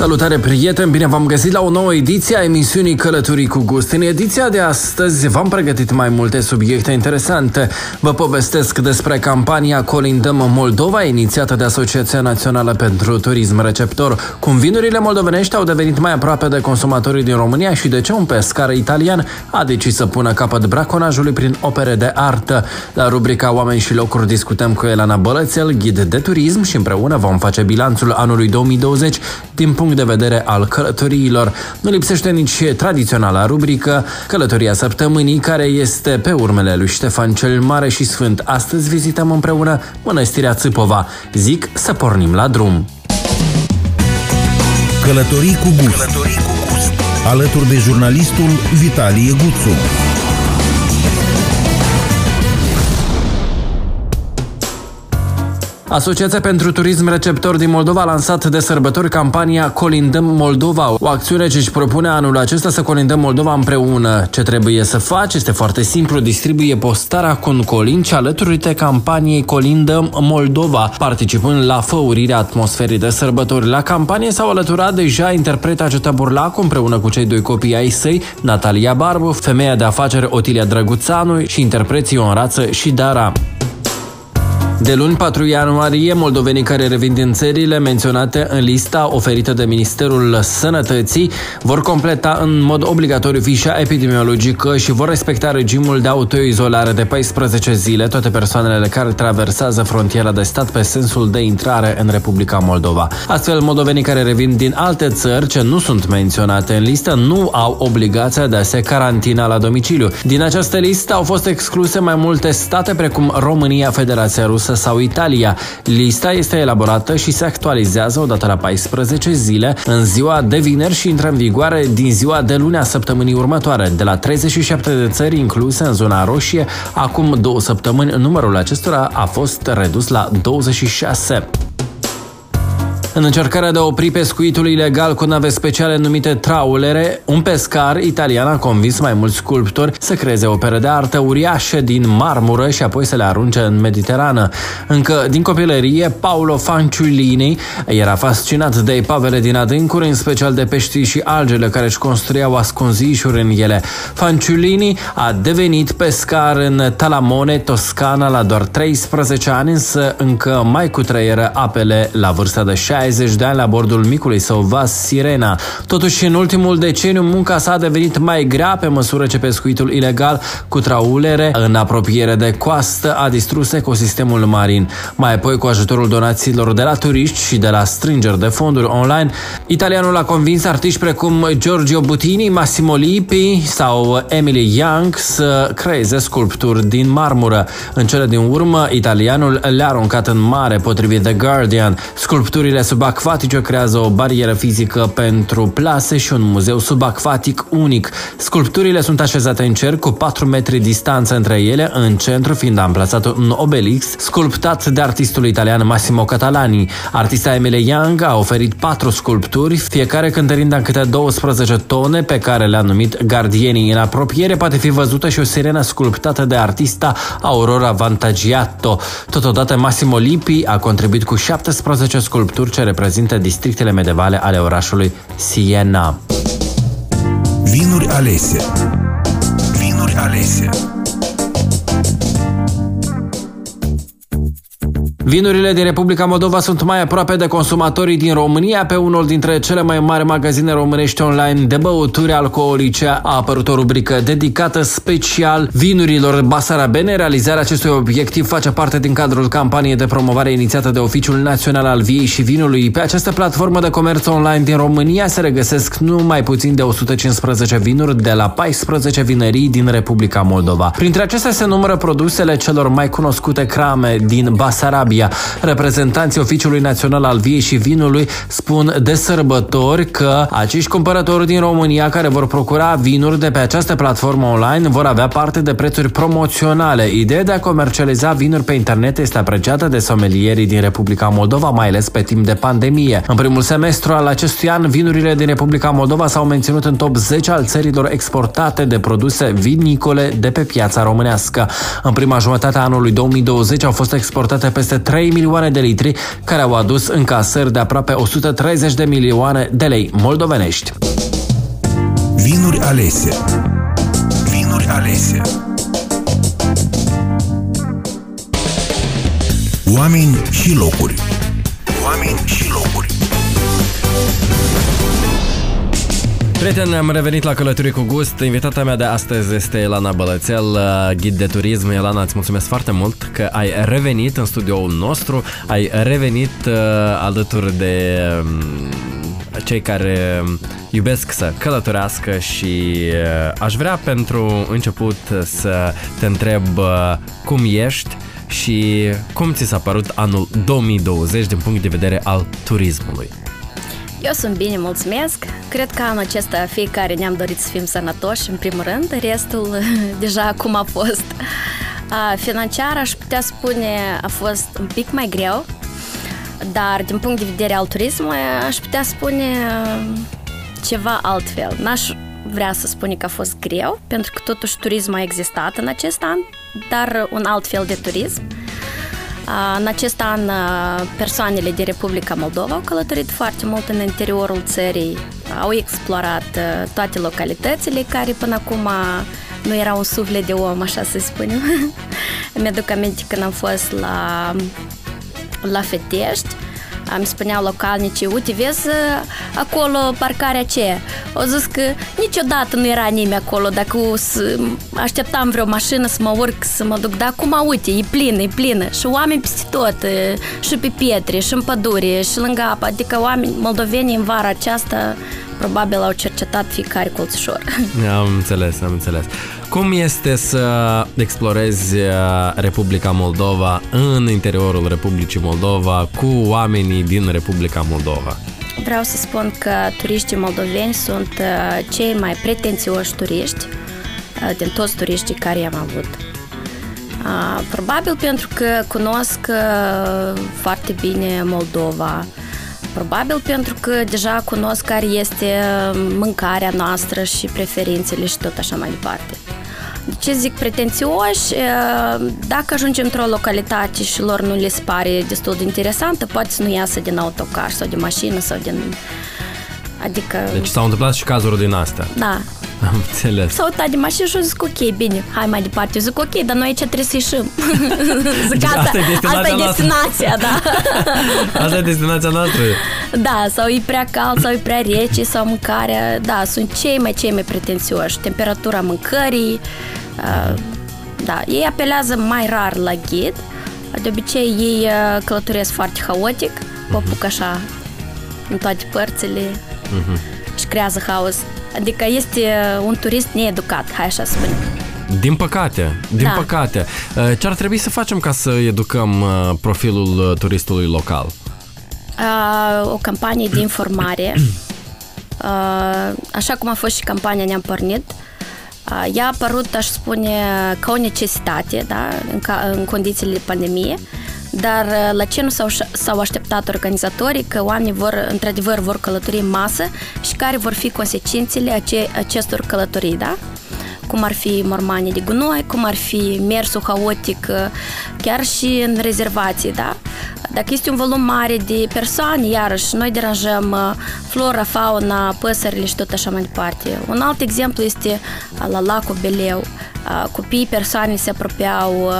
Salutare prieteni, bine v-am găsit la o nouă ediție a emisiunii Călătorii cu Gust. În ediția de astăzi v-am pregătit mai multe subiecte interesante. Vă povestesc despre campania Colindăm Moldova, inițiată de Asociația Națională pentru Turism Receptor, cum vinurile moldovenești au devenit mai aproape de consumatorii din România și de ce un pescar italian a decis să pună capăt braconajului prin opere de artă. La rubrica Oameni și locuri discutăm cu Elana Bălățel, ghid de turism și împreună vom face bilanțul anului 2020 din punct punct de vedere al călătoriilor. Nu lipsește nici tradiționala rubrică Călătoria săptămânii, care este pe urmele lui Ștefan cel Mare și Sfânt. Astăzi vizităm împreună Mănăstirea Țâpova. Zic să pornim la drum. Călătorii cu gust. Călătorii cu gust. Alături de jurnalistul Vitalie Guțu. Asociația pentru Turism Receptor din Moldova a lansat de sărbători campania Colindăm Moldova, o acțiune ce își propune anul acesta să colindăm Moldova împreună. Ce trebuie să faci este foarte simplu, distribuie postarea cu un colinci alături de campaniei Colindăm Moldova, participând la făurirea atmosferii de sărbători. La campanie s-au alăturat deja interpreta Geta Burlacu împreună cu cei doi copii ai săi, Natalia Barbu, femeia de afaceri Otilia Drăguțanu și interpreții Onrață și Dara. De luni 4 ianuarie, moldovenii care revin din țările menționate în lista oferită de Ministerul Sănătății vor completa în mod obligatoriu fișa epidemiologică și vor respecta regimul de autoizolare de 14 zile toate persoanele care traversează frontiera de stat pe sensul de intrare în Republica Moldova. Astfel, moldovenii care revin din alte țări ce nu sunt menționate în listă nu au obligația de a se carantina la domiciliu. Din această listă au fost excluse mai multe state precum România, Federația Rusă, Franța sau Italia. Lista este elaborată și se actualizează odată la 14 zile în ziua de vineri și intră în vigoare din ziua de luni a săptămânii următoare. De la 37 de țări incluse în zona roșie, acum două săptămâni numărul acestora a fost redus la 26. În încercarea de a opri pescuitul ilegal cu nave speciale numite traulere, un pescar italian a convins mai mulți sculptori să creeze opere de artă uriașe din marmură și apoi să le arunce în Mediterană. Încă din copilărie, Paolo Fanciullini era fascinat de epavele din adâncuri, în special de peștii și algele care își construiau ascunzișuri în ele. Fanciullini a devenit pescar în Talamone, Toscana, la doar 13 ani, însă încă mai cutreieră apele la vârsta de 60 60 de ani la bordul micului său vas Sirena. Totuși, în ultimul deceniu, munca sa a devenit mai grea pe măsură ce pescuitul ilegal cu traulere în apropiere de coastă a distrus ecosistemul marin. Mai apoi, cu ajutorul donațiilor de la turiști și de la strângeri de fonduri online, italianul a convins artiști precum Giorgio Butini, Massimo Lippi sau Emily Young să creeze sculpturi din marmură. În cele din urmă, italianul le-a aruncat în mare, potrivit The Guardian. Sculpturile subacvatice creează o barieră fizică pentru plase și un muzeu subacvatic unic. Sculpturile sunt așezate în cer cu 4 metri distanță între ele, în centru fiind amplasat un obelix sculptat de artistul italian Massimo Catalani. Artista Emile Young a oferit patru sculpturi, fiecare cântărind în câte 12 tone pe care le-a numit gardienii. În apropiere poate fi văzută și o sirenă sculptată de artista Aurora Vantagiato. Totodată Massimo Lippi a contribuit cu 17 sculpturi ce reprezintă districtele medievale ale orașului Siena. Vinuri alese Vinuri alese Vinurile din Republica Moldova sunt mai aproape de consumatorii din România. Pe unul dintre cele mai mari magazine românești online de băuturi alcoolice a apărut o rubrică dedicată special vinurilor basarabene. Realizarea acestui obiectiv face parte din cadrul campaniei de promovare inițiată de Oficiul Național al Viei și Vinului. Pe această platformă de comerț online din România se regăsesc numai puțin de 115 vinuri de la 14 vinerii din Republica Moldova. Printre acestea se numără produsele celor mai cunoscute crame din Basarabia, România. Reprezentanții Oficiului Național al Viei și Vinului spun de sărbători că acești cumpărători din România care vor procura vinuri de pe această platformă online vor avea parte de prețuri promoționale. Ideea de a comercializa vinuri pe internet este apreciată de somelierii din Republica Moldova, mai ales pe timp de pandemie. În primul semestru al acestui an, vinurile din Republica Moldova s-au menținut în top 10 al țărilor exportate de produse vinicole de pe piața românească. În prima jumătate a anului 2020 au fost exportate peste 3 milioane de litri, care au adus încasări de aproape 130 de milioane de lei moldovenești. Vinuri alese. Vinuri alese. Oameni și locuri Prieteni, am revenit la Călătorii cu Gust. Invitata mea de astăzi este Elana Bălățel, uh, ghid de turism. Elana, îți mulțumesc foarte mult că ai revenit în studioul nostru, ai revenit uh, alături de uh, cei care iubesc să călătorească și uh, aș vrea pentru început să te întreb uh, cum ești și cum ți s-a părut anul 2020 din punct de vedere al turismului. Eu sunt bine, mulțumesc. Cred că anul acesta fiecare ne-am dorit să fim sănătoși, în primul rând, restul deja cum a fost. Financiar, aș putea spune, a fost un pic mai greu, dar din punct de vedere al turismului, aș putea spune ceva altfel. N-aș vrea să spun că a fost greu, pentru că totuși turismul a existat în acest an, dar un alt fel de turism. În acest an, persoanele de Republica Moldova au călătorit foarte mult în interiorul țării, au explorat toate localitățile care până acum nu era un suflet de om, așa să spunem. Mi-aduc aminte când am fost la, la Fetești, îmi spuneau localnicii, uite, vezi acolo parcarea aceea. Au zis că niciodată nu era nimeni acolo, dacă așteptam vreo mașină să mă urc, să mă duc, dar acum, uite, e plină, e plină. Și oameni peste tot, și pe pietre, și în pădure, și lângă apă, adică oameni moldoveni în vara aceasta probabil au cercetat fiecare colțișor. Am înțeles, am înțeles. Cum este să explorezi uh, Republica Moldova în interiorul Republicii Moldova cu oamenii din Republica Moldova? Vreau să spun că turiștii moldoveni sunt uh, cei mai pretențioși turiști uh, din toți turiștii care i-am avut. Probabil pentru că cunosc foarte bine Moldova, Probabil pentru că deja cunosc care este mâncarea noastră și preferințele și tot așa mai departe. De ce zic pretențioși? Dacă ajungem într-o localitate și lor nu le se pare destul de interesantă, poate să nu iasă din autocar sau din mașină sau din... Adică... Deci s-au întâmplat și cazuri din astea. Da. Am înțeles. S-a uitat de mașină și a zis ok, bine, hai mai departe. Eu zic ok, dar noi aici trebuie să ieșim. zic, asta, asta, e destinația, asta e destinația da. asta e destinația noastră. Da, sau e prea cald, sau e prea rece, sau mâncarea. Da, sunt cei mai, cei mai pretențioși. Temperatura mâncării. Uh, da, ei apelează mai rar la ghid. De obicei, ei uh, călătoresc foarte haotic, uh-huh. așa în toate părțile uh-huh. și creează haos. Adică este un turist needucat, hai așa să spunem. Din păcate, din da. păcate. Ce ar trebui să facem ca să educăm profilul turistului local? O campanie de informare. Așa cum a fost și campania Ne-am pornit, ea a apărut, aș spune, ca o necesitate, da, în, ca, în condițiile de pandemie, dar uh, la ce nu s-au, s-au așteptat organizatorii că oamenii vor, într-adevăr, vor călători în masă și care vor fi consecințele ace- acestor călătorii, da? cum ar fi mormanii de gunoi, cum ar fi mersul haotic uh, chiar și în rezervații, da? Dacă este un volum mare de persoane, iarăși, noi deranjăm uh, flora, fauna, păsările și tot așa mai departe. Un alt exemplu este la lacul Beleu. Copiii persoane se apropiau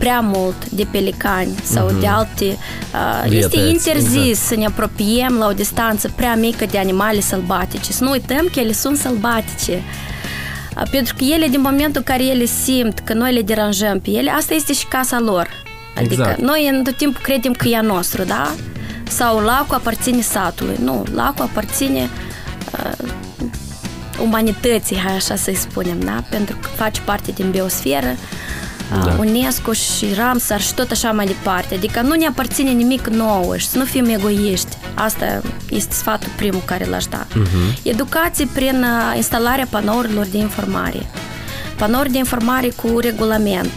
prea mult de pelicani sau uh-huh. de alte... Uh, este interzis exact. să ne apropiem la o distanță prea mică de animale sălbatice. Să nu uităm că ele sunt sălbatice. Uh, pentru că ele, din momentul în care ele simt că noi le deranjăm pe ele, asta este și casa lor. Adică exact. noi în tot timpul credem că e a nostru, da? Sau lacul aparține satului. Nu, lacul aparține uh, umanității, hai așa să-i spunem, da? Pentru că face parte din biosferă da. UNESCO și Ramsar și tot așa mai departe. Adică nu ne aparține nimic nou și să nu fim egoiști. Asta este sfatul primul care l-aș da. Uh-huh. Educație prin instalarea panourilor de informare. Panouri de informare cu regulament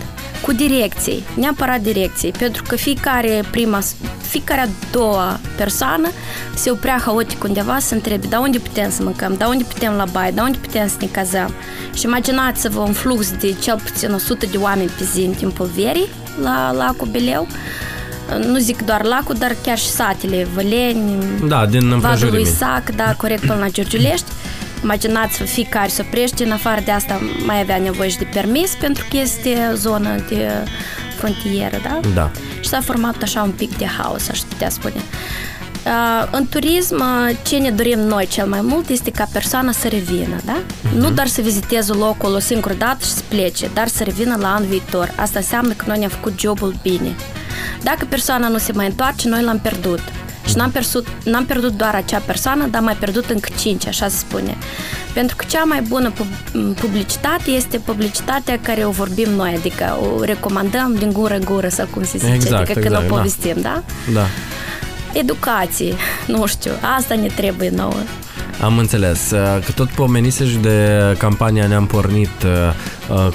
cu direcții, neapărat direcții, pentru că fiecare prima, fiecare a doua persoană se oprea haotic undeva să întrebe, da unde putem să mâncăm, da unde putem la baie, da unde putem să ne cazăm. Și imaginați-vă un flux de cel puțin 100 de oameni pe zi în timpul verii la lacul Beleu, nu zic doar lacul, dar chiar și satele, Văleni, da, din Vadul lui Sac, da, corect, până la Giurgiulești. Imaginați fiecare se oprește, în afară de asta mai avea nevoie și de permis pentru că este zonă de frontieră, da? Da. Și s-a format așa un pic de haos, aș putea spune. În turism, ce ne dorim noi cel mai mult este ca persoana să revină, da? Uh-huh. Nu doar să viziteze locul o singură dată și să plece, dar să revină la anul viitor. Asta înseamnă că noi ne-am făcut jobul bine. Dacă persoana nu se mai întoarce, noi l-am pierdut. Și n-am pierdut, n-am pierdut doar acea persoană, dar mai pierdut încă cinci, așa se spune. Pentru că cea mai bună publicitate este publicitatea care o vorbim noi, adică o recomandăm din gură în gură, sau cum se zice, exact, adică exact, când o povestim, da? Da. da. Educație, nu știu, asta ne trebuie nouă. Am înțeles. Că tot pomenisești de campania Ne-am pornit.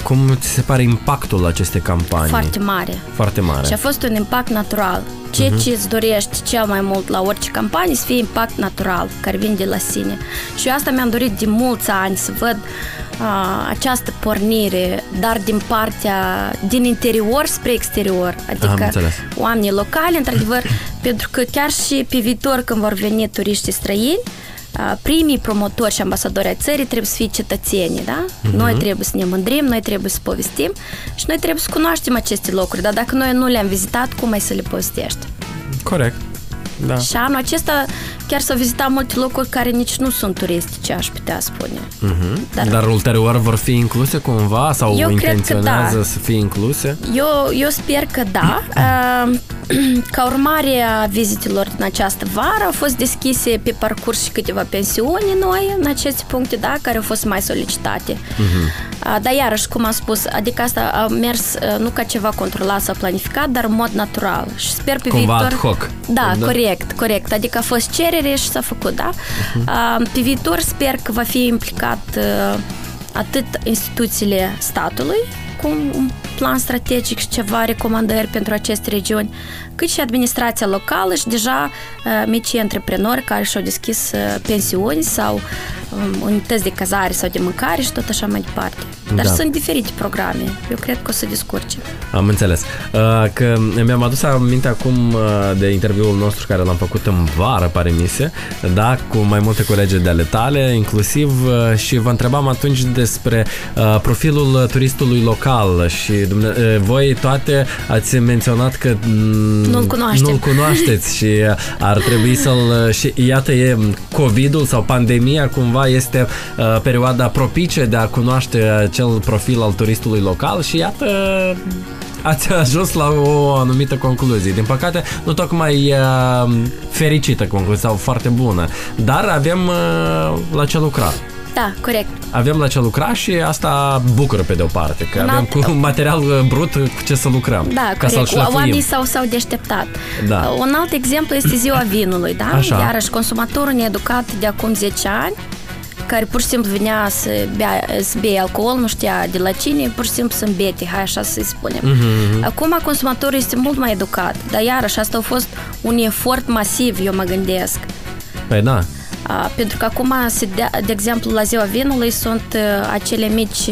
Cum ți se pare impactul acestei campanii? Foarte mare. Foarte mare. Și a fost un impact natural. Ceea uh-huh. ce îți dorești cel mai mult la orice campanie să fie impact natural, care vine de la sine. Și eu asta mi-am dorit de mulți ani să văd a, această pornire, dar din partea, din interior spre exterior. Adică oamenii locali, într-adevăr, pentru că chiar și pe viitor când vor veni turiștii străini, primii promotori și ambasadori ai țării trebuie să fie cetățenii, da? Uh-huh. Noi trebuie să ne mândrim, noi trebuie să povestim și noi trebuie să cunoaștem aceste locuri, dar dacă noi nu le-am vizitat, cum mai să le povestești? Corect. Da. Și anul acesta chiar s-au vizitat multe locuri care nici nu sunt turistice, aș putea spune. Uh-huh. Dar, Dar ulterior vor fi incluse cumva sau eu intenționează da. să fie incluse? Eu, eu sper că da. Ca urmare a vizitelor din această vară au fost deschise pe parcurs și câteva pensiuni noi în aceste puncte, da, care au fost mai solicitate. Uh-huh. Dar iarăși, cum am spus, adică asta a mers nu ca ceva controlat sau planificat, dar în mod natural. Și sper pe Cumva viitor... ad hoc. Da, da, corect, corect. Adică a fost cerere și s-a făcut, da? Uh-huh. Pe viitor sper că va fi implicat atât instituțiile statului, cu un plan strategic și ceva recomandări pentru aceste regiuni, cât și administrația locală și deja uh, micii antreprenori care și-au deschis uh, pensiuni sau um, unități de cazare sau de mâncare și tot așa mai departe. Dar da. sunt diferite programe. Eu cred că o să descurce. Am înțeles. Uh, că mi-am adus aminte acum de interviul nostru care l-am făcut în vară, pare mise, da, cu mai multe colegi de ale tale, inclusiv și vă întrebam atunci despre profilul turistului local și voi toate ați menționat că nu-l cunoaștem. Nu-l cunoașteți și ar trebui să-l... Și iată, e COVID-ul sau pandemia cumva este uh, perioada propice de a cunoaște acel profil al turistului local și iată ați ajuns la o anumită concluzie. Din păcate, nu tocmai uh, fericită concluzie sau foarte bună, dar avem uh, la ce lucra. Da, corect. Avem la ce lucra și asta bucură pe de o parte, că Un avem alt... cu material uh, brut cu ce să lucrăm. Da, ca corect. Să-l Oamenii s-au, s-au deșteptat. Da. Uh, un alt exemplu este ziua vinului, da? Așa. Iarăși, consumatorul needucat de acum 10 ani care pur și simplu venea să bea, să bea alcool, nu știa de la cine, pur și simplu să îmbete, hai așa să-i spunem. Uh-huh. Acum consumatorul este mult mai educat, dar iarăși asta a fost un efort masiv, eu mă gândesc. Păi da. Pentru că acum, de exemplu, la ziua vinului sunt acele mici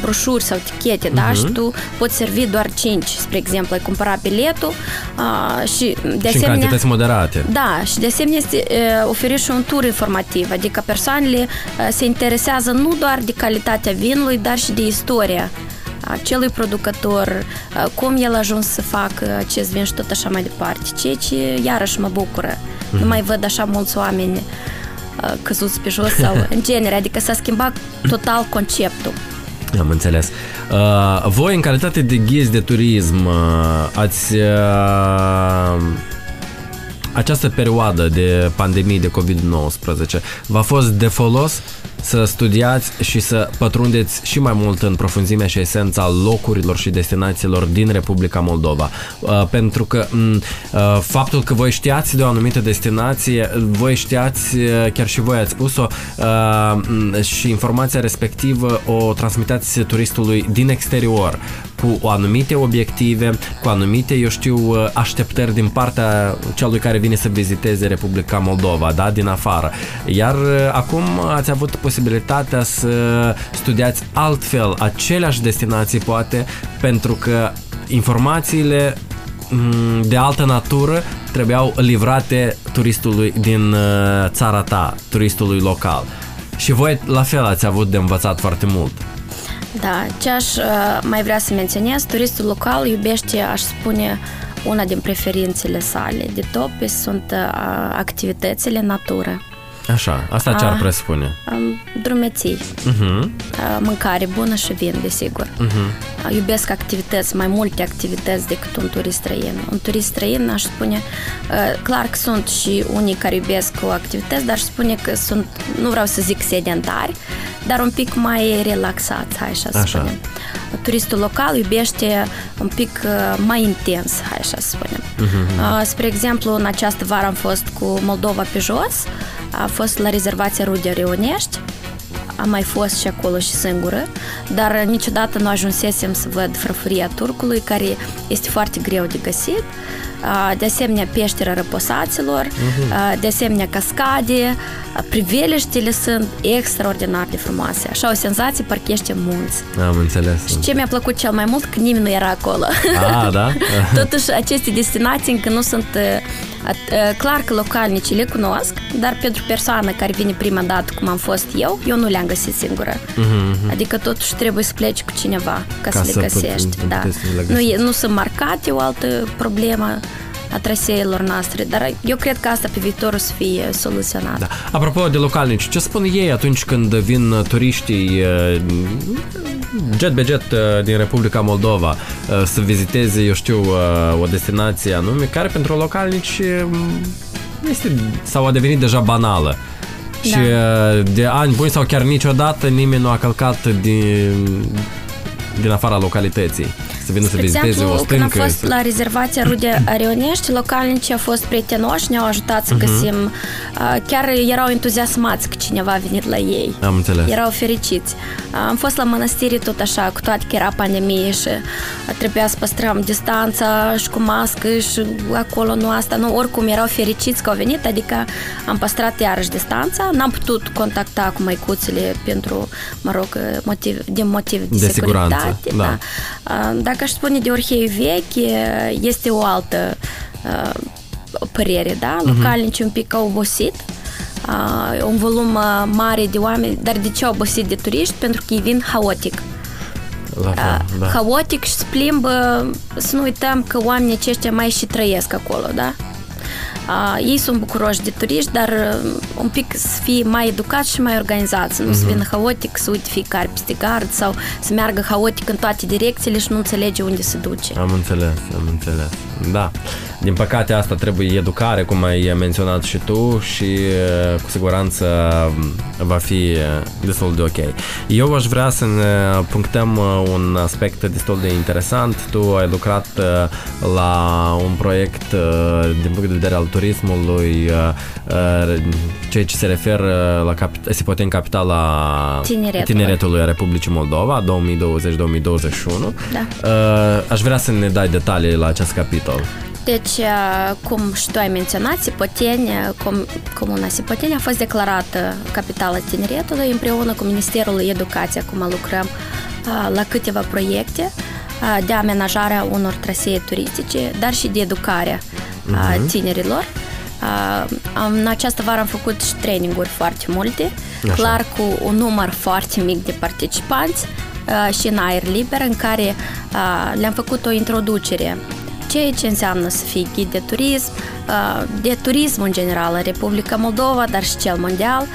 broșuri sau tichete, uh-huh. da? Și tu poți servi doar 5, spre exemplu, ai cumpărat biletul și de și asemenea... în cantități moderate. Da, și de asemenea este oferi și un tur informativ, adică persoanele se interesează nu doar de calitatea vinului, dar și de istoria acelui producător, cum el a ajuns să facă acest vin și tot așa mai departe. Ceea ce iarăși mă bucură. Mm-hmm. Nu mai văd așa mulți oameni căzuți pe jos sau în genere, adică s-a schimbat total conceptul. Am înțeles. Uh, voi, în calitate de ghizi de turism, uh, ați uh, această perioadă de pandemie de COVID-19 v-a fost de folos să studiați și să pătrundeți și mai mult în profunzimea și esența locurilor și destinațiilor din Republica Moldova. Uh, pentru că uh, faptul că voi știați de o anumită destinație, voi știați, uh, chiar și voi ați spus-o, și informația respectivă o transmiteați turistului din exterior cu anumite obiective, cu anumite, eu știu, așteptări din partea celui care vine să viziteze Republica Moldova, da, din afară. Iar acum ați avut posibilitatea să studiați altfel aceleași destinații, poate, pentru că informațiile mm, de altă natură trebuiau livrate turistului din uh, țara ta, turistului local. Și voi la fel ați avut de învățat foarte mult. Da, ce aș uh, mai vrea să menționez, turistul local iubește, aș spune, una din preferințele sale de top sunt uh, activitățile natură. Așa, asta ce ar presupune? Drumeții, uh-huh. mâncare bună și vin, desigur. Uh-huh. Iubesc activități, mai multe activități decât un turist străin. Un turist străin, aș spune, clar că sunt și unii care iubesc o activități, dar aș spune că sunt, nu vreau să zic sedentari, dar un pic mai relaxați, hai așa, așa. să spunem. Turistul local iubește un pic mai intens, hai așa să spunem. Uh-huh. Spre exemplu, în această vară am fost cu Moldova pe jos, a fost la rezervația Rude Reonești, am mai fost și acolo și singură, dar niciodată nu ajunsesem să văd frăfuria turcului, care este foarte greu de găsit. De asemenea, peștera răposaților, uh-huh. de asemenea, cascade, priveliștile sunt extraordinar de frumoase. Așa o senzație, parcă ești în munți. Am înțeles. Și ce mi-a plăcut cel mai mult, că nimeni nu era acolo. Ah, da? Totuși, aceste destinații încă nu sunt Clar că localnicii le cunosc, dar pentru persoană care vine prima dată, cum am fost eu, eu nu le-am găsit singură. Uh-huh. Adică totuși trebuie să pleci cu cineva ca, ca să, să le găsești. Put- da. Le nu, nu sunt marcate, o altă problemă a traseelor noastre, dar eu cred că asta pe viitor o să fie soluționat. Da. Apropo de localnici, ce spun ei atunci când vin turiștii jet be jet uh, din Republica Moldova uh, să viziteze, eu știu, uh, o destinație anume, care pentru localnici este, sau a devenit deja banală. Da. Și de ani buni sau chiar niciodată nimeni nu a călcat din, din afara localității să vină să viziteze exemplu, o stâncă. când am fost să... la rezervația Rude Arionești, localnicii au fost prietenoși, ne-au ajutat să uh-huh. găsim. Chiar erau entuziasmați că cineva a venit la ei. Am înțeles. Erau fericiți. Am fost la mănăstire tot așa, cu toate că era pandemie și trebuia să păstrăm distanța și cu mască și acolo nu asta. Nu, oricum erau fericiți că au venit, adică am păstrat iarăși distanța. N-am putut contacta cu măicuțele pentru, mă rog, motiv, din motiv de, de securitate. Da. Da. Dacă aș spune de orhei vechi, este o altă uh, părere, da? Mhm. Localnicii uh-huh. un pic au obosit, uh, un volum mare de oameni, dar de ce au obosit de turiști? Pentru că ei vin haotic. La fel, da. Haotic și plimbă, să nu uităm că oamenii aceștia mai și trăiesc acolo, da? A, ei sunt bucuroși de turiști, dar un pic să fie mai educați și mai organizați, nu uh-huh. să vină haotic, să uite fiecare peste gard sau să meargă haotic în toate direcțiile și nu înțelege unde se duce. Am înțeles, am înțeles. Da. Din păcate asta trebuie educare, cum ai menționat și tu și cu siguranță va fi destul de ok. Eu aș vrea să ne punctăm un aspect destul de interesant. Tu ai lucrat la un proiect din punct de vedere al turismului, ceea ce se referă la cap- în Capitala Tineretului. Tineretului Republicii Moldova 2020-2021. Da. Aș vrea să ne dai detalii la acest capitol. Deci, cum și tu ai menționat, Sipoteni, com, Comuna Sipoteni a fost declarată capitala tineretului împreună cu Ministerul Educației. Acum lucrăm la câteva proiecte de amenajare a unor trasee turistice, dar și de educare a uh-huh. tinerilor. În această vară am făcut și traininguri foarte multe, Așa. clar cu un număr foarte mic de participanți și în aer liber, în care le-am făcut o introducere ceea ce înseamnă să fii ghid de turism, de turism în general în Republica Moldova, dar și cel mondial,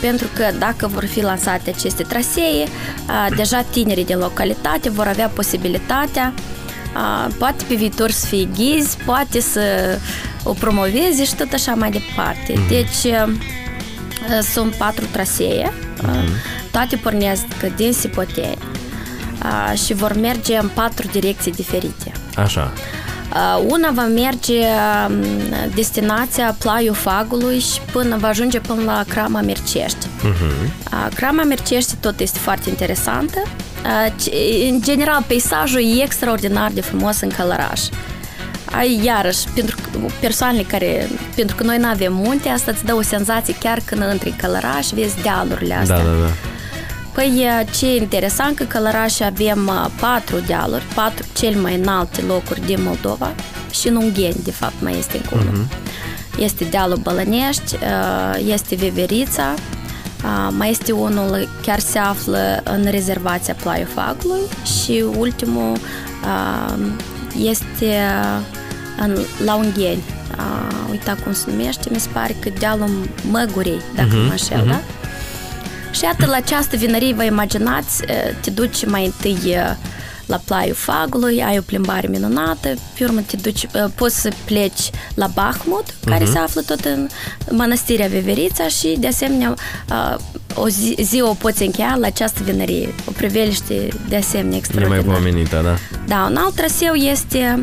pentru că dacă vor fi lansate aceste trasee, deja tinerii din localitate vor avea posibilitatea poate pe viitor să fie ghizi, poate să o promoveze și tot așa mai departe. Mm-hmm. Deci, Sunt patru trasee, uh-huh. toate pornesc din Sipoteni și vor merge în patru direcții diferite. Așa. Una va merge destinația Plaiul Fagului și până va ajunge până la Crama Mircești. Uh-huh. Crama Mircești tot este foarte interesantă. În general, peisajul e extraordinar de frumos în Călăraș. Ai, iarăși, pentru persoanele care, pentru că noi nu avem munte, asta îți dă o senzație chiar când intri în Călăraș, vezi dealurile astea. Da, da, da. Păi ce e interesant că Călăraș avem patru dealuri, patru cel mai înalte locuri din Moldova și în Ungheni, de fapt, mai este acolo. Uh-huh. Este dealul Bălănești, este Veverița, mai este unul chiar se află în rezervația Plaiul Fagului și ultimul este în, la Ungheni. Uita cum se numește, mi se pare că dealul Măgurei, dacă uh-huh, mă înșel, uh-huh. da? Și iată, la această vinărie, vă imaginați, te duci mai întâi la plaiul Fagului, ai o plimbare minunată, pe urmă te duci, poți să pleci la Bahmut, uh-huh. care se află tot în mănăstirea Veverița și, de asemenea, o zi, zi o poți încheia la această vinărie. O priveliște, de asemenea, extraordinar. E mai pomenită, da? Da, un alt traseu este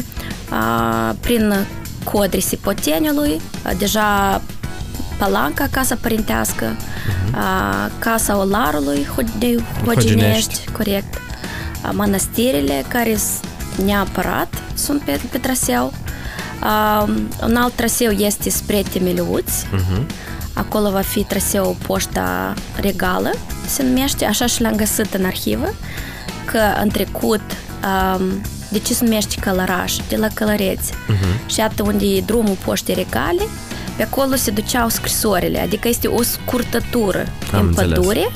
a, prin Codri Sipoteniului, deja Palanca, Casa Părintească, uh-huh. Casa Olarului de Hoginești, corect, mănăstirile care neapărat sunt pe, pe traseu. Uh, un alt traseu este spre Temeliuți. Uh-huh. Acolo va fi traseu Poșta Regală, se numește, așa și l-am găsit în arhivă, că în trecut um, de ce se numește Călăraș? De la Călăreți. Uh-huh. Și atât unde e drumul Poștei Regale, pe acolo se duceau scrisorile, adică este o scurtătură Am în înțeles. pădure,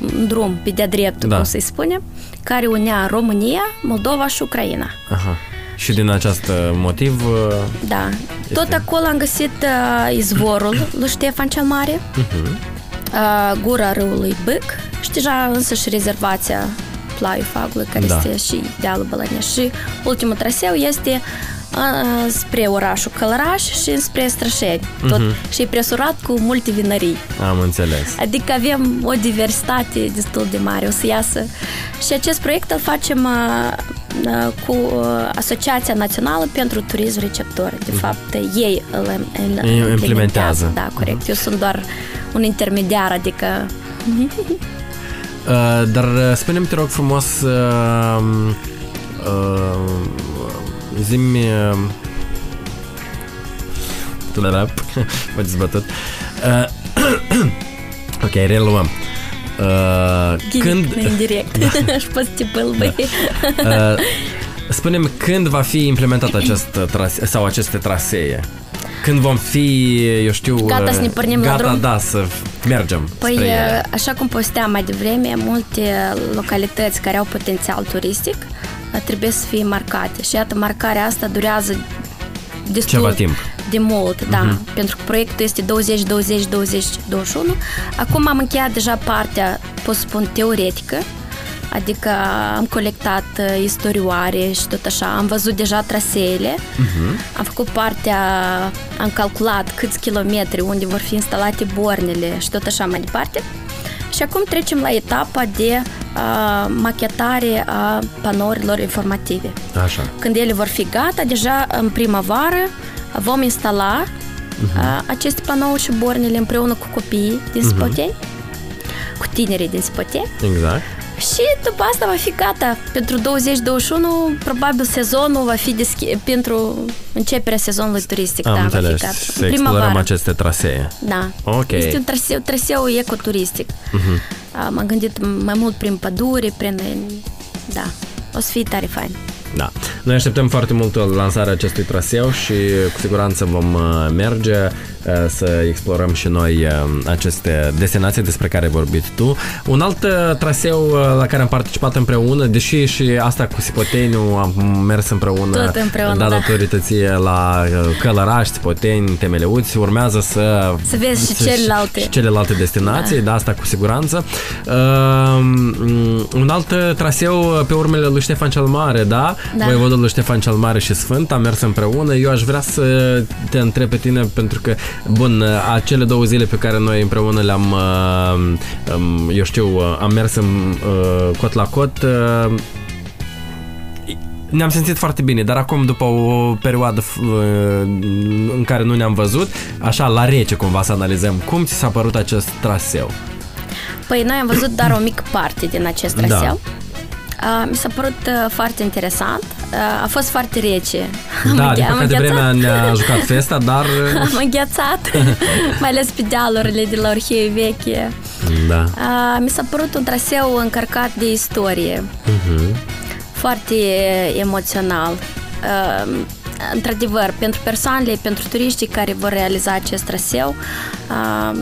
un drum pe de-a dreptul, da. cum să-i spunem, care unea România, Moldova și Ucraina. Aha. Și din acest motiv... Da. Este... Tot acolo am găsit uh, izvorul lui Ștefan cel Mare, uh-huh. uh, gura râului Bâc și deja însă și rezervația Plaiul Fagului, care da. este și dealul Bălăneș. Și ultimul traseu este spre orașul Călăraș și spre Strășeni. Tot uh-huh. și e presurat cu multe vinării. Am înțeles. Adică avem o diversitate destul de mare, o să iasă. Și acest proiect îl facem cu Asociația Națională pentru Turism Receptor. De uh-huh. fapt, ei îl, îl implementează. implementează. Da, corect. Uh-huh. Eu sunt doar un intermediar, adică... Uh, dar spune-mi, te rog frumos, uh, uh, Zim Tânăra Mă dezbătut uh, Ok, reluăm uh, Când Indirect Aș poți te pălbăi uh, Spune-mi când va fi implementat acest trase, sau aceste trasee? Când vom fi, eu știu, gata să ne pornim gata, la drum? da, să mergem Păi, spre ele. așa cum posteam mai devreme, multe localități care au potențial turistic trebuie să fie marcate. Și iată, marcarea asta durează destul Ceva timp. de mult, da, uh-huh. pentru că proiectul este 20, 20, 20, 21. Acum am încheiat deja partea, pot spun, teoretică, adică am colectat uh, istorioare și tot așa, am văzut deja traseele, uh-huh. am făcut partea, am calculat câți kilometri, unde vor fi instalate bornele și tot așa mai departe. Și acum trecem la etapa de uh, machetare a panourilor informative. Așa. Când ele vor fi gata, deja în primăvară vom instala uh-huh. uh, aceste panouri și bornele împreună cu copiii din uh-huh. Spoteni, cu tinerii din Spoteni. Exact. Și după asta va fi gata. Pentru 2021, probabil sezonul va fi deschis pentru începerea sezonului turistic. Am da, înțeles. Va fi gata. Să explorăm aceste trasee. Da. Ok. Este un traseu, traseu ecoturistic. Uh-huh. M-am gândit mai mult prin pădure, prin... Da. O să fie tare fain. Da. Noi așteptăm foarte mult lansarea acestui traseu și cu siguranță vom uh, merge uh, să explorăm și noi uh, aceste destinații despre care ai vorbit tu. Un alt traseu la care am participat împreună, deși și asta cu Sipoteniu am mers împreună, Tot împreună dat da. la Călăraș, Sipoteni, Temeleuți, urmează să să vezi și celelalte și celelalte destinații, da. da, asta cu siguranță. un alt uh, traseu uh, pe urmele lui Ștefan cel Mare, da? Da. Voivodul lui Ștefan cel Mare și Sfânt, am mers împreună. Eu aș vrea să te întreb pe tine, pentru că, bun, uh, acele două zile pe care noi împreună le-am, uh, um, eu știu, uh, am mers în, uh, cot la cot, uh, ne-am simțit foarte bine, dar acum după o perioadă f- uh, în care nu ne-am văzut, așa la rece cumva să analizăm, cum ți s-a părut acest traseu? Păi noi am văzut doar o mică parte din acest Da. traseu. A, mi s-a părut uh, foarte interesant. A, a fost foarte rece. Am Da, înghe- din am păcate înghețat. vremea ne-a jucat festa, dar... uh, Am înghețat, mai ales pe dealurile de la Orhei Veche. Da. A, mi s-a părut un traseu încărcat de istorie, Uh-huh. foarte emoțional. A, într-adevăr, pentru persoanele, pentru turiștii care vor realiza acest traseu, a,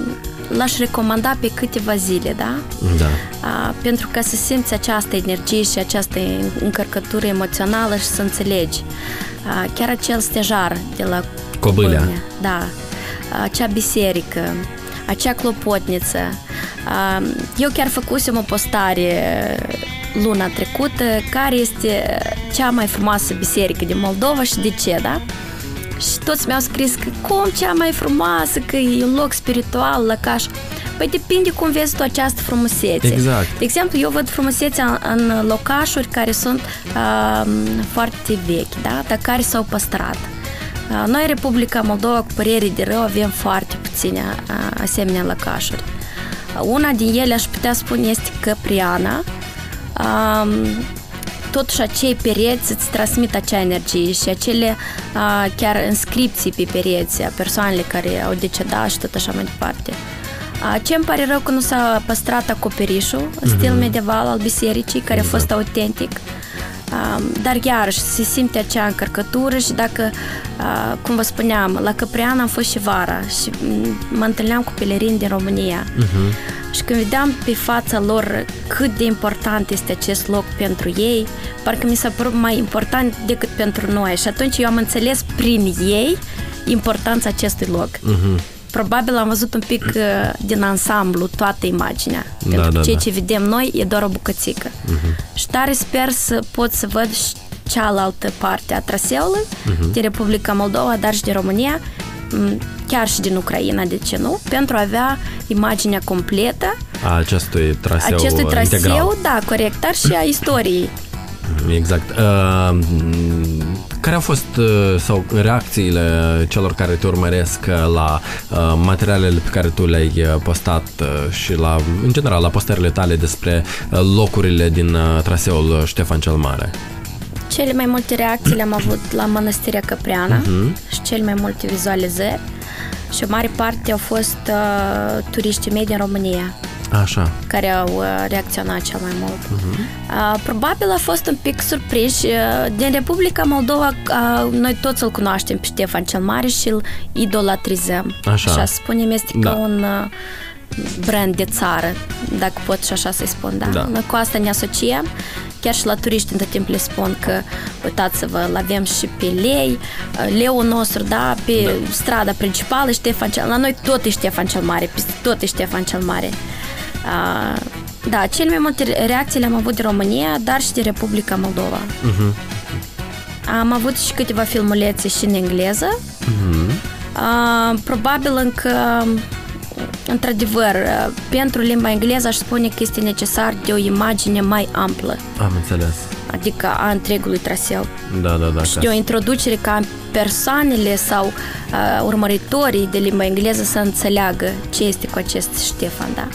l-aș recomanda pe câteva zile, da? Da. A, pentru ca să simți această energie și această încărcătură emoțională și să înțelegi. A, chiar acel stejar de la Cobâlea. Cobâlea, Da. Acea biserică, acea clopotniță. A, Eu chiar făcusem o postare luna trecută care este cea mai frumoasă biserică din Moldova și de ce, da? Și toți mi-au scris că cum cea mai frumoasă, că e un loc spiritual, lăcaș. Păi depinde cum vezi tu această frumusețe. Exact. De exemplu, eu văd frumusețea în, în locașuri care sunt uh, foarte vechi, da? dar care s-au păstrat. Uh, noi, Republica Moldova, cu părere de rău, avem foarte puține uh, asemenea lăcașuri. Uh, una din ele, aș putea spune, este Căpriana. Uh, totuși acei pereți îți transmit acea energie și acele uh, chiar înscripții pe pereți a persoanele care au decedat și tot așa mai departe. Uh, ce îmi pare rău că nu s-a păstrat acoperișul în stil medieval al bisericii, care a fost autentic. Uh, dar iarăși se simte acea încărcătură și dacă, uh, cum vă spuneam, la Căprean am fost și vara și m, mă întâlneam cu pelerini din România. Și când vedeam pe fața lor cât de important este acest loc pentru ei, parcă mi s-a părut mai important decât pentru noi. Și atunci eu am înțeles prin ei importanța acestui loc. Probabil am văzut un pic uh, din ansamblu toată imaginea. Da, pentru da, că ceea da. ce vedem noi e doar o bucățică. Și tare sper să pot să văd și cealaltă parte a traseului din Republica Moldova, dar și din România, m, chiar și din Ucraina, de ce nu, pentru a avea imaginea completă A acestui traseu acestui uh, traseu, integral. da, corect, dar și a istoriei. Exact. Uh, care au fost uh, sau reacțiile celor care te urmăresc uh, la uh, materialele pe care tu le-ai uh, postat uh, și la, în general, la postările tale despre uh, locurile din uh, traseul Ștefan cel Mare? Cele mai multe reacții le-am avut la Mănăstirea Căpreana și cele mai multe vizualizări și o mare parte au fost uh, turiștii mei din România Așa. care au uh, reacționat cel mai mult. Uh, probabil a fost un pic surprinși. Uh, din Republica Moldova uh, noi toți îl cunoaștem pe Ștefan cel Mare și îl idolatrizăm. Așa. Așa spunem, este Da. ca un uh, brand de țară, dacă pot și așa să-i spun. Da? Da. Noi cu asta ne asociem. Chiar și la turiști în tot timpul le spun că uitați-vă, îl avem și pe lei, uh, leul nostru, da, pe da. strada principală Ștefan cel La noi tot e Ștefan cel Mare, peste tot e Ștefan cel Mare. Uh, da, cele mai multe reacții le-am avut din România, dar și din Republica Moldova. Am avut și câteva filmulețe și în engleză. Uh, probabil încă, într-adevăr, uh, pentru limba engleză aș spune că este necesar de o imagine mai amplă, Am înțeles. adică a întregului traseu. Da, da, da. Și de o introducere ca persoanele sau uh, urmăritorii de limba engleză să înțeleagă ce este cu acest Ștefan, da?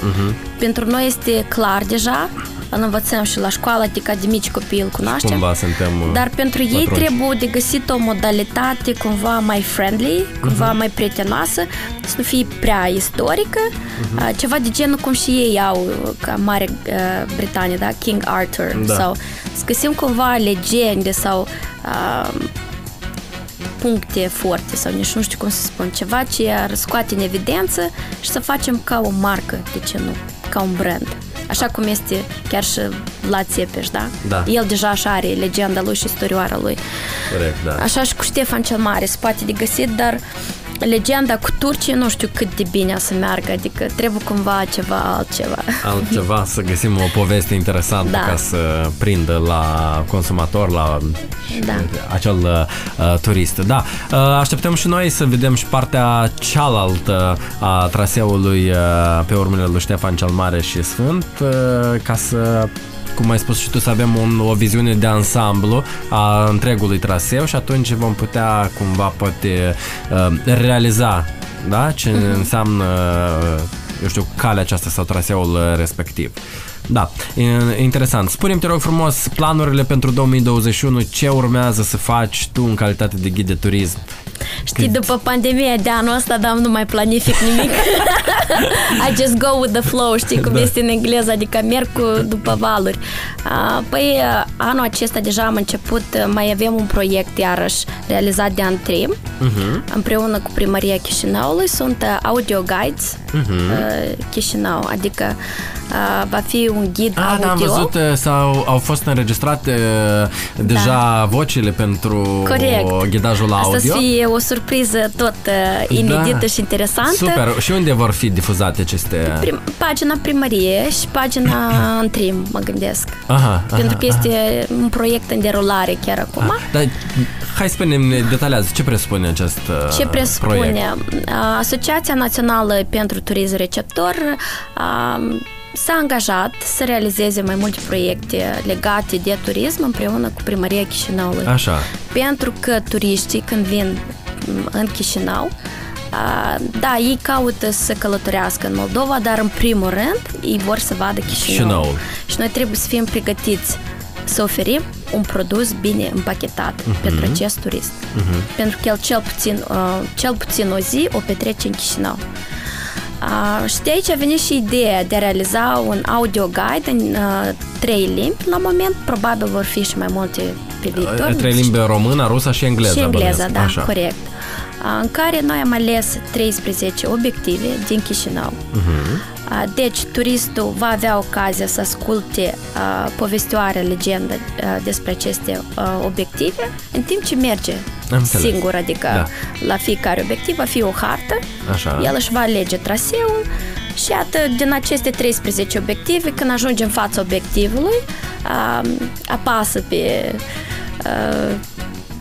Pentru noi este clar deja, îl învățăm și la școală, adică de mici copii îl cunoaștem. Cumva suntem uh, Dar pentru ei patroni. trebuie de găsit o modalitate cumva mai friendly, cumva mai prietenoasă, să nu fie prea istorică, uh, ceva de genul cum și ei au uh, ca Mare uh, Britanie, da? King Arthur. Da. Sau să găsim cumva legende sau uh, puncte forte sau nici nu știu cum să spun, ceva ce ar scoate în evidență și să facem ca o marcă, de ce nu, ca un brand. Așa cum este chiar și Vlad Țepeș, da? Da. El deja așa are legenda lui și istorioara lui. Corect, da. Așa și cu Ștefan cel Mare se poate de găsit, dar legenda cu Turcia nu știu cât de bine o să meargă, adică trebuie cumva ceva altceva. Altceva, să găsim o poveste interesantă da. ca să prindă la consumator, la da. acel uh, turist. Da, uh, așteptăm și noi să vedem și partea cealaltă a traseului uh, pe urmele lui Ștefan cel Mare și Sfânt, uh, ca să cum ai spus și tu, să avem un, o viziune de ansamblu a întregului traseu și atunci vom putea cumva poate uh, realiza da? ce uh-huh. înseamnă eu știu, calea aceasta sau traseul respectiv. Da, e interesant. Spune-mi, te rog frumos, planurile pentru 2021, ce urmează să faci tu în calitate de ghid de turism? Știi, după pandemia de anul ăsta, dar nu mai planific nimic. I just go with the flow, știi cum da. este în engleză, adică merg cu, după valuri. Păi, anul acesta deja am început, mai avem un proiect iarăși realizat de Antrim, uh-huh. împreună cu Primăria Chișinăului, sunt audio guides uh-huh. Chișinău, adică va fi un ghid ah, audio. Da, am văzut, sau au fost înregistrate deja da. vocile pentru Corect. ghidajul audio. Asta să fie o surpriză tot inedită da. și interesantă. Super. Și unde vor fi difuzate aceste... Prim, pagina primărie și pagina Antrim, mă gândesc. Aha, aha, Pentru că este aha. un proiect în derulare chiar acum. Ah, dar hai spune detaliază, ce presupune acest Ce presupune? Proiect? Asociația Națională pentru Turism Receptor s-a angajat să realizeze mai multe proiecte legate de turism împreună cu Primăria Chișinăului. Așa. Pentru că turiștii când vin în Chișinău, da, ei caută să călătorească în Moldova, dar în primul rând ei vor să vadă Chișinău. Chișinău. Și noi trebuie să fim pregătiți să oferim un produs bine împachetat uh-huh. pentru acest turist. Uh-huh. Pentru că el cel puțin, uh, cel puțin o zi o petrece în Chișinău. Uh, și de aici a venit și ideea de a realiza un audio guide în uh, trei limbi. La moment, probabil vor fi și mai multe pe viitor. Trei limbi română, rusă și engleză. Și engleză, da, Așa. corect. Uh, în care noi am ales 13 obiective din Chișinău. Uh-huh. Deci, turistul va avea ocazia să asculte uh, povestioare, legendă uh, despre aceste uh, obiective în timp ce merge Am singur, adică da. la fiecare obiectiv va fi o hartă, Așa. el își va alege traseul și atât din aceste 13 obiective, când ajunge în fața obiectivului, uh, apasă pe uh,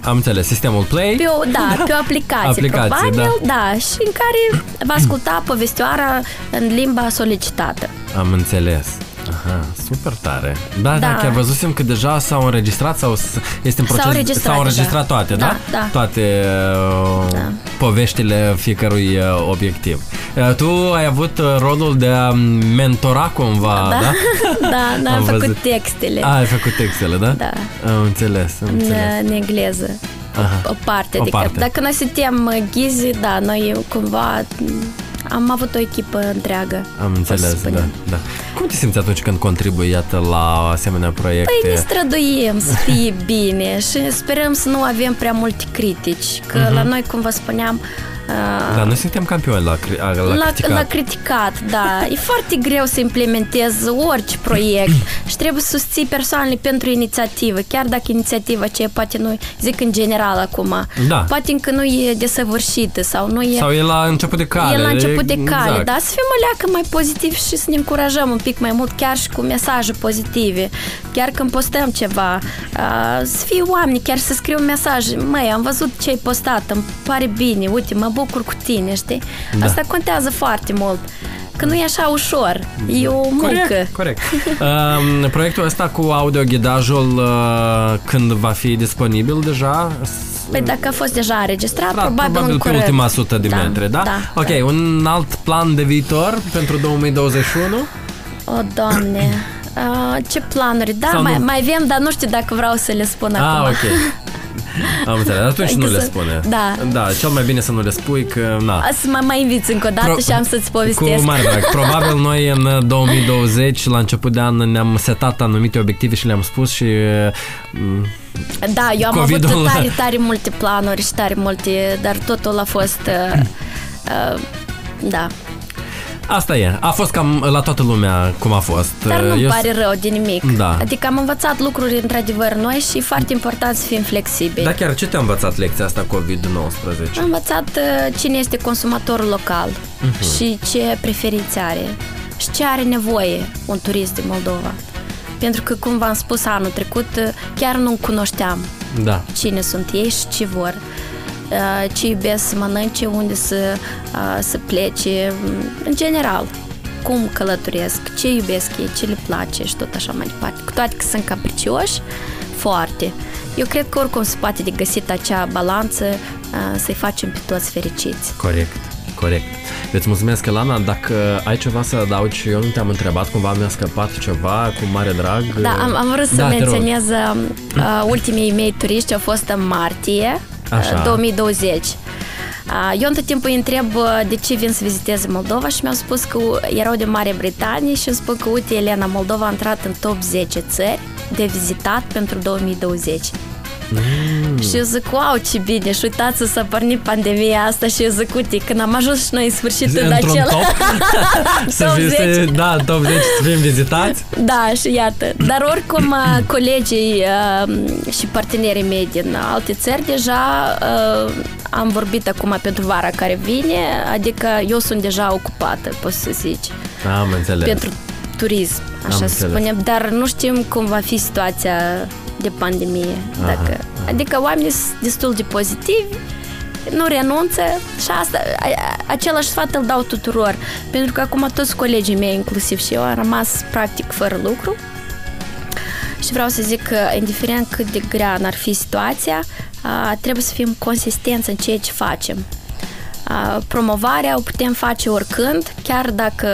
am înțeles, sistemul Play. Pe o, da, da, pe o aplicație, aplicație probabil, da. da, și în care va asculta povestioara în limba solicitată. Am înțeles. Aha, super tare. Da, da, da, chiar văzusem că deja s-au înregistrat sau este în proces, s-au înregistrat, s-au înregistrat toate, da? Da, da. Toate uh, da. poveștile fiecărui uh, obiectiv. Uh, tu ai avut rolul de a mentora cumva, da? Da, da, da am, am făcut văzut. textele. A, ai făcut textele, da? Da. Am înțeles, am înțeles. În, în engleză. Aha. O, o parte, o adică parte. dacă noi suntem ghizi, da, noi cumva am avut o echipă întreagă. Am înțeles, da, da. Cum te simți atunci când contribui, iată, la asemenea proiecte? Păi ne străduiem să fie bine și sperăm să nu avem prea multe critici, că uh-huh. la noi, cum vă spuneam, da, noi suntem campioni la, la, la, la criticat. La criticat, da. E foarte greu să implementezi orice proiect și trebuie să susții persoanele pentru inițiativă, chiar dacă inițiativa aceea poate nu, zic în general acum, da. poate încă nu e desăvârșită sau nu e... Sau e la început de cale. E la început de cale, exact. da, să fim o leacă mai pozitiv și să ne încurajăm un pic mai mult, chiar și cu mesaje pozitive, chiar când postăm ceva, să fie oameni, chiar să scriu un mesaj, măi, am văzut ce ai postat, îmi pare bine, uite, mă bucur cu tine, știi? Da. Asta contează foarte mult. Că nu e așa ușor, e o muncă. Corect, corect. uh, proiectul ăsta cu audioghidajul uh, când va fi disponibil deja? Păi dacă a fost deja înregistrat, da, probabil, probabil pe ultima sută de da, metri, da? da ok, da. un alt plan de viitor pentru 2021? O, Doamne, uh, ce planuri? Da, mai, mai avem, dar nu știu dacă vreau să le spun ah, acum. ok. Am înțeles, atunci adică nu le spune. Da. Da, cel mai bine să nu le spui că, na. Să mă mai inviți încă o dată Pro- și am să-ți povestesc. Cu mare drag. Probabil noi în 2020, la început de an, ne-am setat anumite obiective și le-am spus și mm, da, eu am COVID-ul avut tare, tare multe planuri și tare multe, dar totul a fost uh, uh, da, Asta e. A fost cam la toată lumea cum a fost. Dar nu Eu- pare rău de nimic. Da. Adică am învățat lucruri într-adevăr noi și e foarte important să fim flexibili. Da, chiar ce te-a învățat lecția asta COVID-19? Am învățat uh, cine este consumatorul local Mhm. și ce preferințe are și ce are nevoie un turist din Moldova. Pentru că, cum v-am spus anul trecut, uh, chiar nu cunoșteam Da. cine sunt ei și ce vor, uh, ce iubesc să mănânce, unde să, uh, să plece, în general, cum călătoresc, ce iubesc ei, ce le place și tot așa mai departe. Cu toate că sunt capricioși, foarte. Eu cred că oricum se poate de găsit acea balanță uh, să-i facem pe toți fericiți. Corect, corect. Îți mulțumesc, Elana. Dacă ai ceva să adaugi, eu nu te-am întrebat, cumva mi-a scăpat ceva cu mare drag. Da, am, am vrut să Da, te rog. menționez uh, uh, ultimii mei turiști au fost în martie Așa. uh, 2020. Uh, Eu tot timpul îi întreb uh, de ce vin să viziteze Moldova și mi-au spus că erau de Marea Britanie și îmi spun că, uite, Elena, Moldova a intrat în top 10 țări de vizitat pentru 2020. Mm. Și eu zic, wow, ce bine! Și uitați să pornit pandemia asta și eu zic, uite, când am ajuns și noi în sfârșit în Într-un acela... top? să Top fie, 10. Da, top 10 să fim vizitați? Da, și iată. Dar oricum, uh, colegii uh, și partenerii mei din alte țări deja uh, am vorbit acum pentru vara care vine, adică eu sunt deja ocupată, poți să zici, Am înțeles. pentru turism, Am așa să înțeles. spunem, dar nu știm cum va fi situația de pandemie. Dacă, Adică oamenii sunt destul de pozitivi, nu renunță și asta, a- același sfat îl dau tuturor, pentru că acum toți colegii mei, inclusiv și eu, am rămas practic fără lucru și vreau să zic că, indiferent cât de grea n-ar fi situația, a, trebuie să fim consistenți în ceea ce facem. A, Promovarea o putem face oricând, chiar dacă,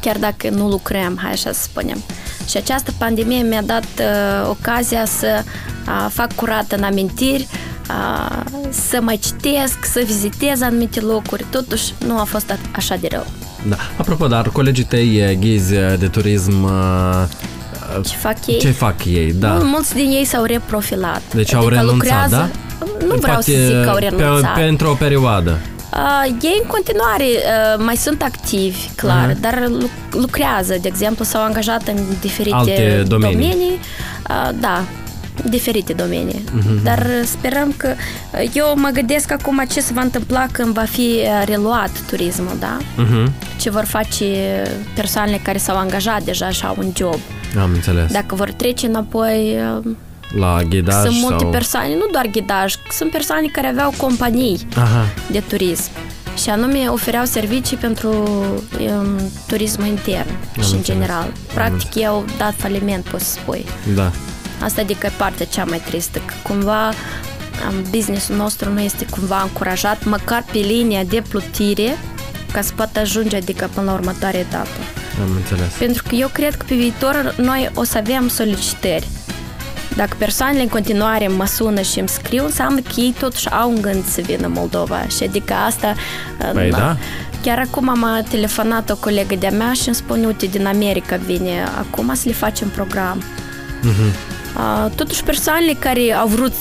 chiar dacă nu lucrăm, hai așa să spunem. Și această pandemie mi-a dat uh, ocazia să uh, fac curat în amintiri, uh, să mai citesc, să vizitez anumite locuri. Totuși, nu a fost a- așa de rău. Da. Apropo, dar colegii tăi eh, ghizi eh, de turism, eh, Ce fac ei? ce fac ei? Da. Mul- Mulți din ei s-au reprofilat. Deci au renunțat, lucrează, da? Nu vreau Fapt, să zic că au pe- renunțat. pentru o perioadă. Uh, ei în continuare uh, mai sunt activi, clar, Mhm. dar lu- lucrează, de exemplu, s-au angajat în diferite Alte domenii. domenii uh, da, diferite domenii. Mhm. Dar uh, sperăm că uh, eu mă gândesc acum ce se va întâmpla când va fi uh, reluat turismul, da? Mhm. Ce vor face persoanele care s-au angajat deja și au un job. Am înțeles. Dacă vor trece înapoi uh, La ghidaj sunt multe sau... persoane, nu doar ghidaj, sunt persoane care aveau companii Aha. de turism și anume ofereau servicii pentru um, turismul intern și în înțeles. general. Practic ei au dat faliment, poți să spui. Da. Asta adică e partea cea mai tristă, că cumva um, businessul nostru nu este cumva încurajat măcar pe linia de plutire ca să poată ajunge adică până la următoarea etapă. Am înțeles. Pentru că eu cred că pe viitor noi o să avem solicitări. Dacă persoanele în continuare mă sună și îmi scriu, înseamnă că ei totuși au în gând să vină în Moldova. Și adică asta... Păi na, da. Chiar acum m-a telefonat o colegă de-a mea și îmi spune, uite, din America vine acum să le facem program. Uh, totuși persoanele care au vrut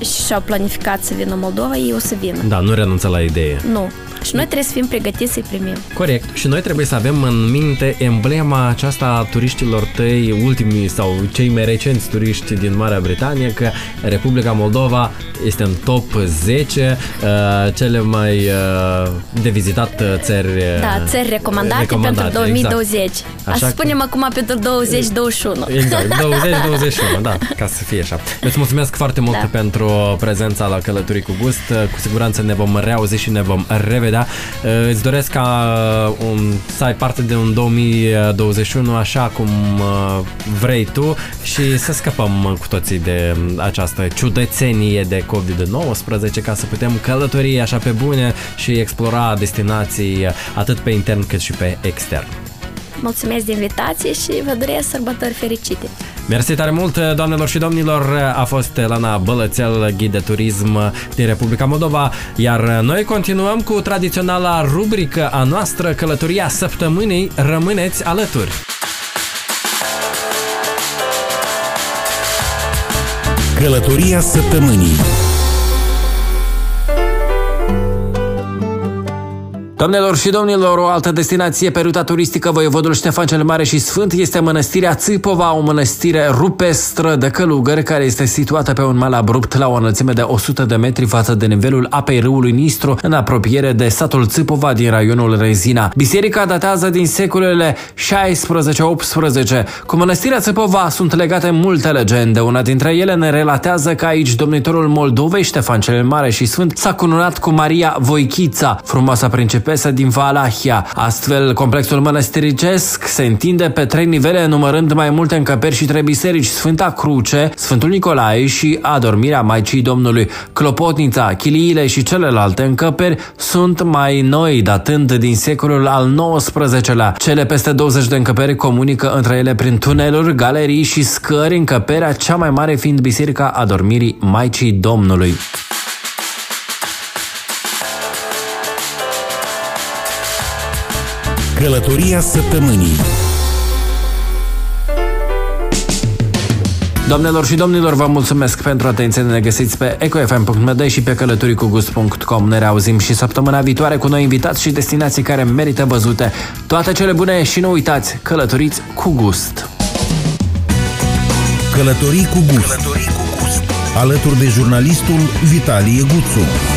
și au planificat să vină în Moldova, ei o să vină. Da, nu renunță la idee. Nu. Și noi trebuie să fim pregătiți să-i primim. Corect. Și noi trebuie să avem în minte emblema aceasta a turiștilor tăi, ultimii sau cei mai recenți turiști din Marea Britanie, că Republica Moldova este în top 10 uh, cele mai uh, de vizitat uh, țări uh, Da, țări recomandate, recomandate, pentru 2020. Exact. Așa Așa că- spunem acum pentru 2021. Exact, 20-21, da, ca să fie așa. Îți mulțumesc foarte mult Da. pentru prezența la Călătorii cu Gust. Cu siguranță ne vom reauzi și ne vom revedea. Îți doresc ca un, să ai parte de un 2021 așa cum uh, vrei tu și să scăpăm cu toții de această ciudățenie de COVID-19 ca să putem călători așa pe bune și explora destinații atât pe intern cât și pe extern. Mulțumesc de invitație și vă doresc sărbători fericite. Mersi tare mult, doamnelor și domnilor. A fost Lana Bălățel, ghid de turism din Republica Moldova, iar noi continuăm cu tradiționala rubrică a noastră, Călătoria Săptămânii. Rămâneți alături! Călătoria săptămânii Doamnelor și domnilor, o altă destinație pe ruta turistică Voievodul Ștefan cel Mare și Sfânt este mănăstirea Țipova, o mănăstire rupestră de călugări care este situată pe un mal abrupt la o înălțime de 100 de metri față de nivelul apei râului Nistru, în apropiere de satul Țipova din raionul Rezina. Biserica datează din secolele 16-18. Cu mănăstirea Țipova sunt legate multe legende. Una dintre ele ne relatează că aici domnitorul Moldovei Ștefan cel Mare și Sfânt s-a cununat cu Maria Voichița, frumoasa principă pesă din Valahia. Astfel, complexul mănăstiricesc se întinde pe trei nivele, numărând mai multe încăperi și trei biserici, Sfânta Cruce, Sfântul Nicolae și Adormirea Maicii Domnului. Clopotnița, chiliile și celelalte încăperi sunt mai noi, datând din secolul al XIX-lea. Cele peste 20 de încăperi comunică între ele prin tuneluri, galerii și scări, încăperea cea mai mare fiind Biserica Adormirii Maicii Domnului. Călătoria săptămânii Doamnelor și domnilor, vă mulțumesc pentru atenție. Ne găsiți pe ecofm.md și pe călătoricugust.com. Ne reauzim și săptămâna viitoare cu noi invitați și destinații care merită văzute. Toate cele bune și nu uitați, călătoriți cu gust! Călătoriți cu gust. Călătorii cu gust. Alături de jurnalistul Vitalie Guțu.